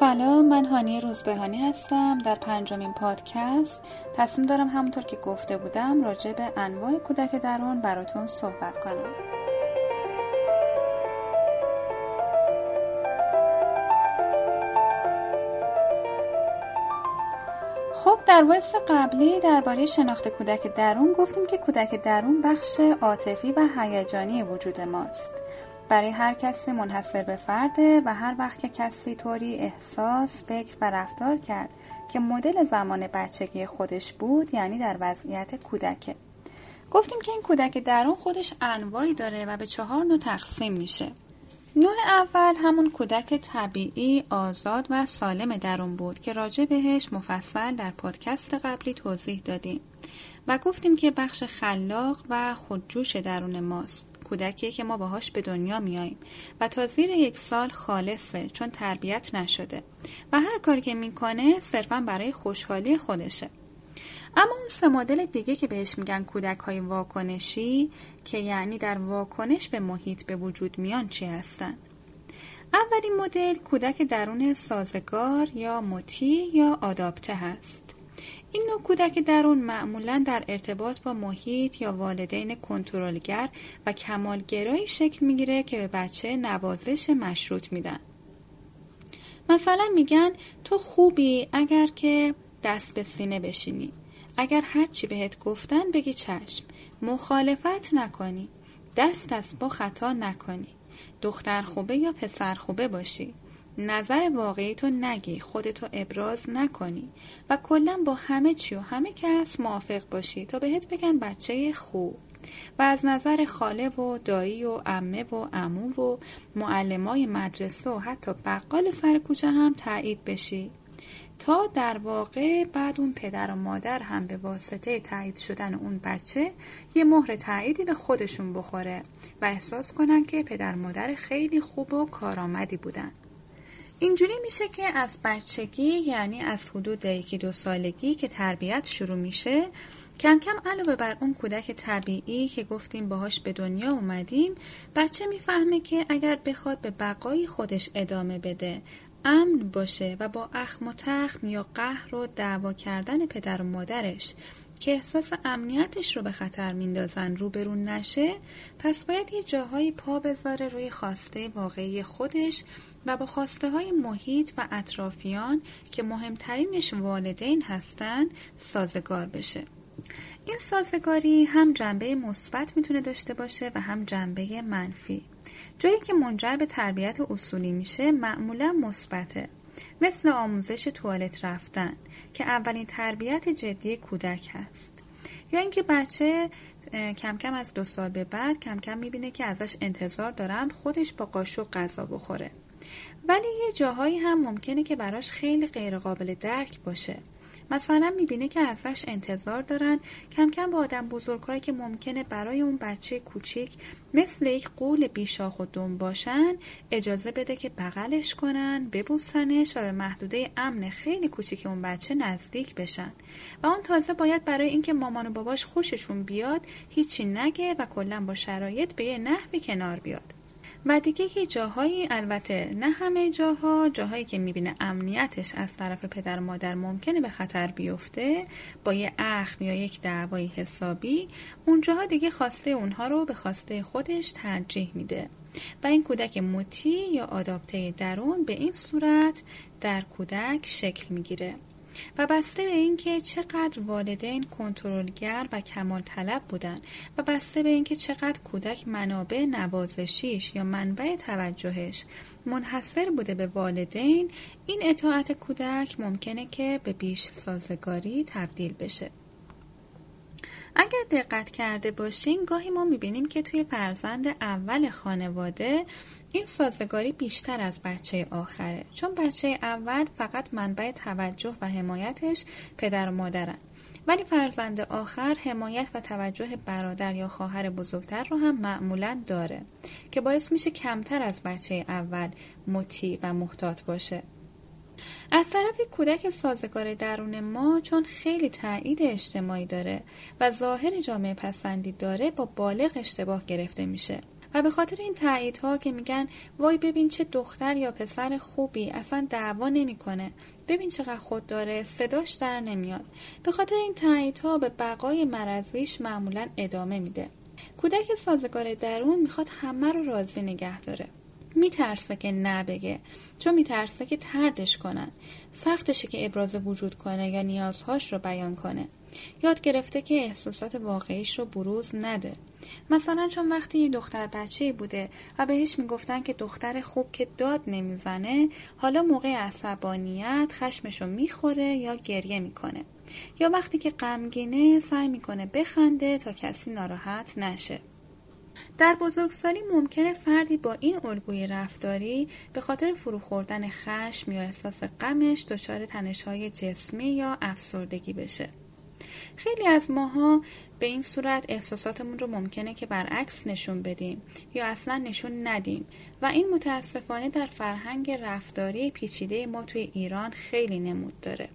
سلام من هانی روزبهانی هستم در پنجمین پادکست. تصمیم دارم همونطور که گفته بودم راجع به انواع کودک درون براتون صحبت کنم. خب در ویس قبلی درباره شناخت کودک درون گفتیم که کودک درون بخش عاطفی و هیجانی وجود ماست. برای هر کسی منحصر به فرده و هر وقت که کسی طوری احساس، فکر و رفتار کرد که مدل زمان بچگی خودش بود یعنی در وضعیت کودکه. گفتیم که این کودک درون خودش انواعی داره و به چهار نوع تقسیم میشه. نوع اول همون کودک طبیعی، آزاد و سالم درون بود که راجع بهش مفصل در پادکست قبلی توضیح دادیم و گفتیم که بخش خلاق و خودجوش درون ماست. کودکی که ما باهاش به دنیا میاییم و تا زیر یک سال خالصه چون تربیت نشده و هر کاری که می‌کنه صرفا برای خوشحالی خودشه. اما اون سه مدل دیگه که بهش میگن کودک های واکنشی که یعنی در واکنش به محیط به وجود میان چی هستند اولین مدل کودک درون سازگار یا مطیع یا آداپته هست. این نوع کودک درون معمولا در ارتباط با محیط یا والدین کنترلگر و کمالگرایی شکل می‌گیره که به بچه نوازش مشروط میدن. مثلا میگن تو خوبی اگر که دست به سینه بشینی. اگر هرچی بهت گفتن بگی چشم. مخالفت نکنی. دست از با خطا نکنی. دختر خوبه یا پسر خوبه باشی. نظر واقعی تو نگی خودتو ابراز نکنی و کلا با همه چی و همه کس موافق باشی تا بهت بگن بچه خوب. و از نظر خاله و دایی و امه و امو و معلمای مدرسه و حتی بقال سر کوچه هم تایید بشی. تا در واقع بعد اون پدر و مادر هم به واسطه تایید شدن اون بچه یه مهر تاییدی به خودشون بخوره و احساس کنن که پدر مادر خیلی خوب و کارآمدی بودن. اینجوری میشه که از بچگی یعنی از حدود یکی دو سالگی که تربیت شروع میشه کم کم علاوه بر اون کودک طبیعی که گفتیم باهاش به دنیا اومدیم بچه می‌فهمه که اگر بخواد به بقای خودش ادامه بده امن باشه و با اخم و تخم یا قهر و دعوا کردن پدر و مادرش. که احساس امنیتش رو به خطر میندازن روبرون نشه پس باید یه جاهایی پا بذاره روی خواسته واقعی خودش و با خواسته های محیط و اطرافیان که مهمترینش والدین هستن سازگار بشه. این سازگاری هم جنبه مثبت می‌تونه داشته باشه و هم جنبه منفی. جایی که منجر به تربیت اصولی میشه معمولا مثبته. مثل آموزش توالت رفتن که اولین تربیت جدی کودک هست. یا اینکه بچه کم کم از دو سال به بعد کم کم می‌بینه که ازش انتظار دارم خودش با قاشق غذا بخوره. ولی یه جاهایی هم ممکنه که براش خیلی غیرقابل درک باشه. مثلا می‌بینه که ازش انتظار دارن. کم کم با آدم بزرگهایی که ممکنه برای اون بچه کوچیک مثل یک قول بیشاخ و دم باشن اجازه بده که بغلش کنن ببوسنش و به محدوده امن خیلی کوچیک اون بچه نزدیک بشن. و اون تازه باید برای اینکه مامان و باباش خوششون بیاد هیچی نگه و کلا با شرایط به یه نحوی کنار بیاد. و دیگه یه جاهایی البته نه همه جاها جاهایی که می‌بینه امنیتش از طرف پدر و مادر ممکنه به خطر بیفته با یه اخم یا یک دعوای حسابی اونجاها دیگه خواسته اونها رو به خواسته خودش ترجیح میده. و این کودک مطیع یا آداپته درون به این صورت در کودک شکل می‌گیره. و بسته به اینکه چقدر والدین کنترلگر و کمال طلب بودن و بسته به اینکه چقدر کودک منابع نوازشیش یا منبع توجهش منحصر بوده به والدین این اطاعت کودک ممکنه که به بیش سازگاری تبدیل بشه. اگر دقت کرده باشین گاهی ما می‌بینیم که توی فرزند اول خانواده این سازگاری بیشتر از بچه آخره. چون بچه اول فقط منبع توجه و حمایتش پدر و مادرن. ولی فرزند آخر حمایت و توجه برادر یا خواهر بزرگتر رو هم معمولا داره که باعث میشه کمتر از بچه اول مطیع و محتاط باشه. از طرفی کودک سازگار درون ما چون خیلی تایید اجتماعی داره و ظاهر جامعه پسندی داره با بالغ اشتباه گرفته میشه. و به خاطر این تاییدها که میگن وای ببین چه دختر یا پسر خوبی اصلا دعوا نمی‌کنه. ببین چقدر خود داره صداش در نمیاد. به خاطر این تاییدها به بقای مرزیش معمولا ادامه میده. کودک سازگار درون می‌خواد همه رو راضی نگه داره. میترسه که نبگه. چون میترسه که تردش کنن. سختشه که ابراز وجود کنه یا نیازهاش رو بیان کنه. یاد گرفته که احساسات واقعیش رو بروز نده. مثلا چون وقتی یه دختر بچه بوده و بهش می‌گفتن که دختر خوب که داد نمی‌زنه حالا موقع عصبانیت خشمشو می‌خوره یا گریه می‌کنه. یا وقتی که غمگینه سعی می‌کنه بخنده تا کسی ناراحت نشه. در بزرگسالی ممکنه فردی با این الگوی رفتاری به خاطر فرو خوردن خشم یا احساس غمش دچار تنشهای جسمی یا افسردگی بشه. خیلی از ماها به این صورت احساساتمون رو ممکنه که برعکس نشون بدیم یا اصلا نشون ندیم و این متاسفانه در فرهنگ رفتاری پیچیده ما توی ایران خیلی نمود داره.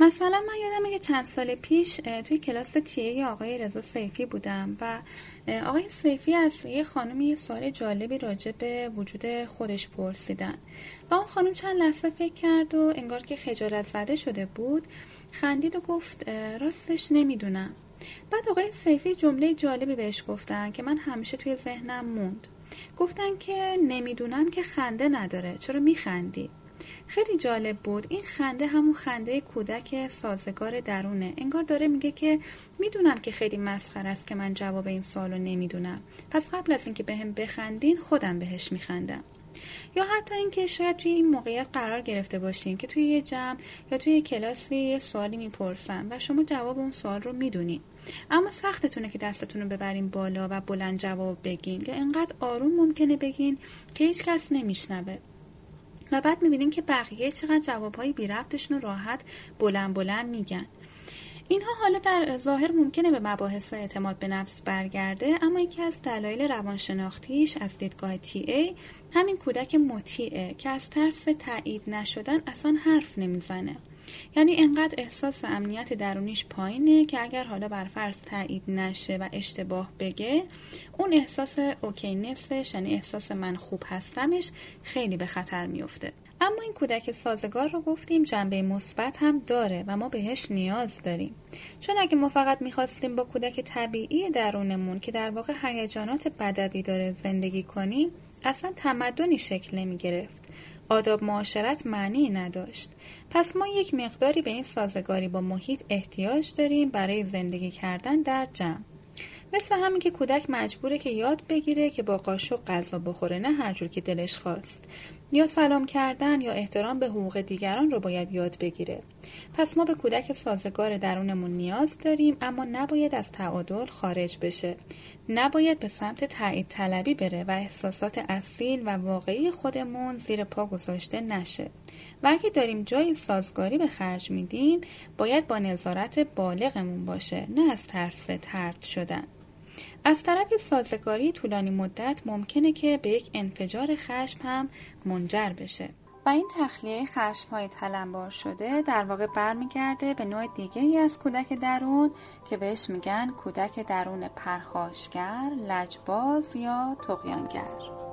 مثلا من یادمه که چند سال پیش توی کلاس تیه آقای رضا سیفی بودم و آقای سیفی از یه خانم یه سوال جالبی راجع به وجود خودش پرسیدن. و اون خانم چند لحظه فکر کرد و انگار که خجالت زده شده بود خندید و گفت راستش نمی‌دونم. بعد آقای سیفی جمله جالبی بهش گفتن که من همیشه توی ذهنم موند. گفتن که نمی‌دونم که خنده نداره. چرا میخندی؟ خیلی جالب بود. این خنده همون خنده کودک سازگار درونه. انگار داره میگه که می‌دونم که خیلی مسخر است که من جواب این سوالو نمی‌دونم. پس قبل از اینکه بهم به بخندین خودم بهش میخندم. یا حتی اینکه شاید توی این موقعیت قرار گرفته باشین که توی یه جمع یا توی یه کلاسی یه سوالی می‌پرسن و شما جواب اون سوال رو می‌دونین. اما سختتونه که دستتون رو ببرین بالا و بلند جواب بگین. یا انقدر آروم ممکنه بگین که هیچ کس نمیشنوه. و بعد می‌بینین که بقیه چقدر جوابهای بی ربطشون رو راحت بلند بلند میگن. اینها حالا در ظاهر ممکنه به مباحث اعتماد به نفس برگرده اما یکی از دلایل روانشناختیش از دیدگاه تی ای همین کودک مطیعه که از ترس تایید نشدن اصلا حرف نمی‌زنه. یعنی انقدر احساس امنیت درونیش پایینه که اگر حالا بر فرض تایید نشه و اشتباه بگه اون احساس اوکینسش یعنی احساس من خوب هستمش خیلی به خطر میفته اما این کودک سازگار رو گفتیم جنبه مثبت هم داره و ما بهش نیاز داریم. چون اگه ما فقط می‌خواستیم با کودک طبیعی درونمون که در واقع هیجانات بدوی داره زندگی کنیم اصلا تمدنی شکل نمی گرفت آداب معاشرت معنی نداشت. پس ما یک مقداری به این سازگاری با محیط احتیاج داریم برای زندگی کردن در جمع. مثل همین که کودک مجبوره که یاد بگیره که با قاشق غذا بخوره نه هر جور که دلش خواست. یا سلام کردن یا احترام به حقوق دیگران رو باید یاد بگیره. پس ما به کودک سازگار درونمون نیاز داریم اما نباید از تعادل خارج بشه. نباید به سمت تایید طلبی بره و احساسات اصیل و واقعی خودمون زیر پا گذاشته نشه. و اگه داریم جای سازگاری به خرج میدیم باید با نظارت بالغمون باشه نه از ترس ترد شدن. از طرف سازگاری طولانی مدت ممکنه که به یک انفجار خشم هم منجر بشه و این تخلیه خشم های تلمبار شده در واقع برمیگرده به نوع دیگه ای از کودک درون که بهش میگن کودک درون پرخاشگر، لجباز یا تقیانگر.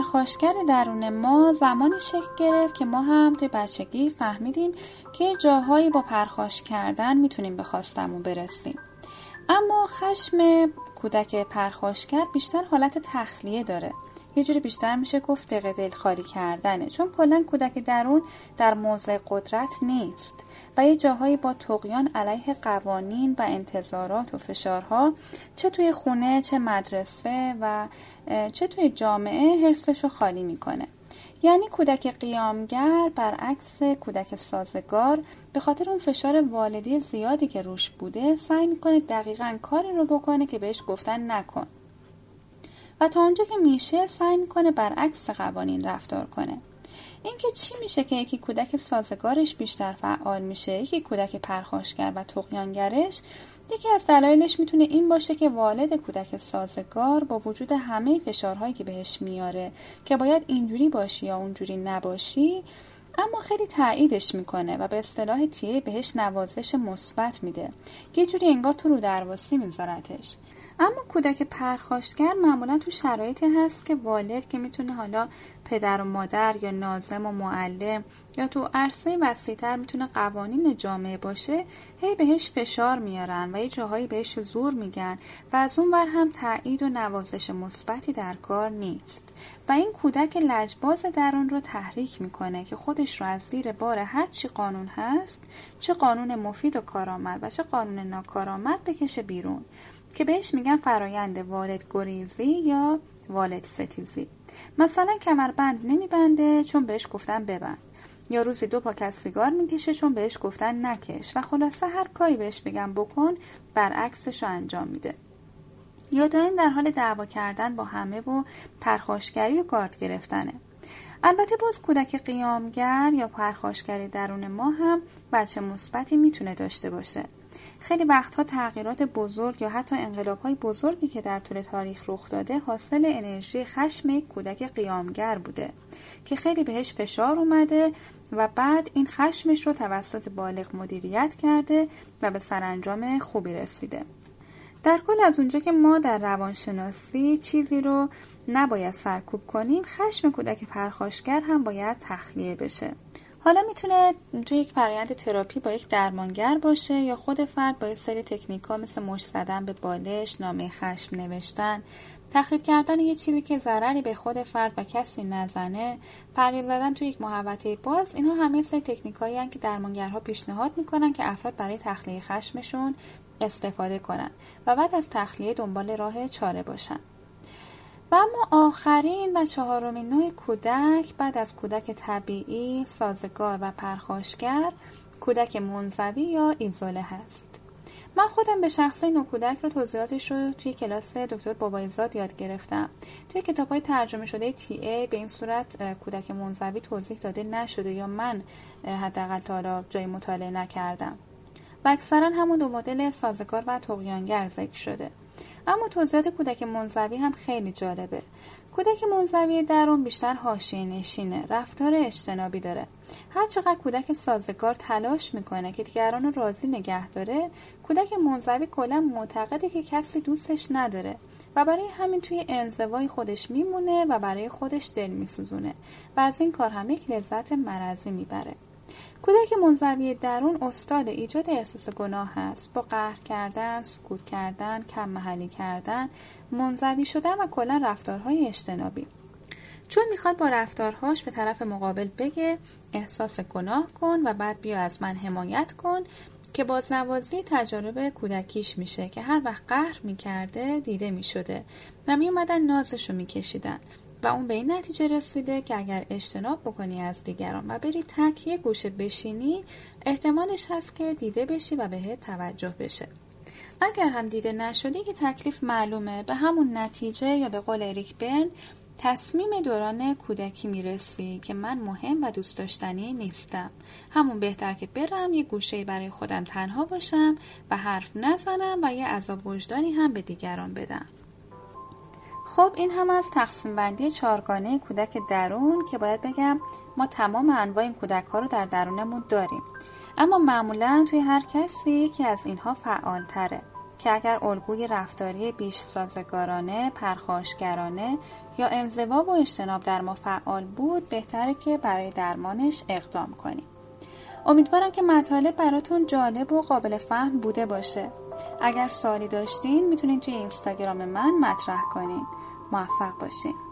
پرخاشگر درون ما زمانی شکل گرفت که ما هم توی بچگی فهمیدیم که جاهایی با پرخاش کردن می‌تونیم به خواستمون برسیم. اما خشم کودک پرخاشگر بیشتر حالت تخلیه داره. یه جوری بیشتر میشه گفت دق دل خالی کردنه. چون کلا کودک درون در موضع قدرت نیست و یه جاهایی با تقیان علیه قوانین و انتظارات و فشارها چه توی خونه چه مدرسه و چه توی جامعه حرسش خالی می‌کنه. یعنی کودک قیامگر برعکس کودک سازگار به خاطر اون فشار والدی زیادی که روش بوده سعی می‌کنه دقیقا کاری رو بکنه که بهش گفتن نکن. و تا اونجا که میشه سعی می‌کنه برعکس قوانین رفتار کنه. اینکه چی میشه که یکی کودک سازگارش بیشتر فعال میشه یکی کودک پرخاشگر و تقیانگرش یکی از دلایلش می‌تونه این باشه که والد کودک سازگار با وجود همه فشارهایی که بهش میاره که باید اینجوری باشی یا اونجوری نباشی اما خیلی تاییدش می‌کنه و به اصطلاح تیه بهش نوازش مثبت میده. یه جوری انگار تو رو درواسی میذارتش. اما کودک پرخاشگر معمولا تو شرایطی هست که والد که می‌تونه حالا پدر و مادر یا نازم و معلم یا تو عرصه وسیعتر می‌تونه قوانین جامعه باشه هی بهش فشار میارن و یه جاهایی بهش زور میگن و از اون بر هم تایید و نوازش مثبتی در کار نیست. و این کودک لجباز درون رو تحریک می‌کنه که خودش رو از زیر بار هر چی قانون هست چه قانون مفید و کارآمد و چه قانون ناکارآمد بکشه بیرون. که بهش میگن فرایند والد گریزی یا والد ستیزی. مثلا کمربند نمیبنده چون بهش گفتن ببند. یا روزی دو پاکت سیگار می‌کشه چون بهش گفتن نکش. و خلاصه هر کاری بهش بگم بکن برعکسش رو انجام میده. یا دائم در حال دعوا کردن با همه و پرخاشگری و گارد گرفتنه. البته باز کودک قیامگر یا پرخاشگری درون ما هم بچه مثبتی می‌تونه داشته باشه. خیلی وقتها تغییرات بزرگ یا حتی انقلاب های بزرگی که در طول تاریخ رخ داده حاصل انرژی خشم یک کودک قیامگر بوده که خیلی بهش فشار اومده و بعد این خشمش رو توسط بالغ مدیریت کرده و به سرانجام خوبی رسیده. در کل از اونجا که ما در روانشناسی چیزی رو نباید سرکوب کنیم خشم کودک پرخاشگر هم باید تخلیه بشه. حالا می‌تونه توی یک فرایند تراپی با یک درمانگر باشه یا خود فرد با یک سری تکنیک ها مثل مش زدن به بالش، نامه خشم نوشتن، تخریب کردن یه چیزی که ضرری به خود فرد و کسی نزنه، پرید زدن توی یک محوطه باز، اینها همه سری تکنیک هایی که درمانگرها پیشنهاد می‌کنن که افراد برای تخلیه خشمشون استفاده کنن و بعد از تخلیه دنبال راه چاره باشن. و اما آخرین و چهارمین نوع کودک بعد از کودک طبیعی، سازگار و پرخاشگر کودک منزوی یا ایزوله هست. من خودم به شخصه نوع کودک رو توضیحاتش رو توی کلاس دکتر بابایزاد یاد گرفتم. توی کتاب های ترجمه شده تی ای به این صورت کودک منزوی توضیح داده نشده یا من حداقل تا حالا جای مطالعه نکردم. و اکثرا همون دو مدل سازگار و تقیانگر ذکر شده. اما توضیحات کودک منزوی هم خیلی جالبه. کودک منزوی درون بیشتر حاشیه نشینه رفتار اجتنابی داره. هر چقدر کودک سازگار تلاش می‌کنه که دیگران رو راضی نگه داره کودک منزوی کلا معتقده که کسی دوستش نداره و برای همین توی انزوای خودش میمونه و برای خودش دل میسوزونه و از این کار هم یک لذت مرضی می‌بره. کودک منزوی درون استاد ایجاد احساس گناه است. با قهر کردن سکوت کردن کم محلی کردن منزوی شدن و کلا رفتارهای اجتنابی. چون می‌خواد با رفتارهاش به طرف مقابل بگه احساس گناه کن و بعد بیا از من حمایت کن که بازنوازی تجارب کودکیش میشه که هر وقت قهر می‌کرده دیده می‌شده. و میومدن نازشو میکشیدن. و اون به این نتیجه رسیده که اگر اجتناب بکنی از دیگران و بری تکیه گوشه بشینی احتمالش هست که دیده بشی و بهت توجه بشه. اگر هم دیده نشدی که تکلیف معلومه به همون نتیجه یا به قول اریک برن تصمیم دوران کودکی می‌رسی که من مهم و دوست داشتنی نیستم. همون بهتر که برم یه گوشه برای خودم تنها باشم و حرف نزنم و یه عذاب وجدانی هم به دیگران بدم. خب این هم از تقسیم بندی چارگانه کودک درون که باید بگم ما تمام انواع این کودک ها رو در درونمون داریم اما معمولا توی هر کسی یکی از اینها فعال تره که اگر الگوی رفتاری بیش سازگارانه، پرخاشگرانه یا انزوا و اجتناب در ما فعال بود بهتره که برای درمانش اقدام کنیم. امیدوارم که مطالب براتون جالب و قابل فهم بوده باشه. اگر سوالی داشتین می‌تونین توی اینستاگرام من مطرح کنین. موفق باشین.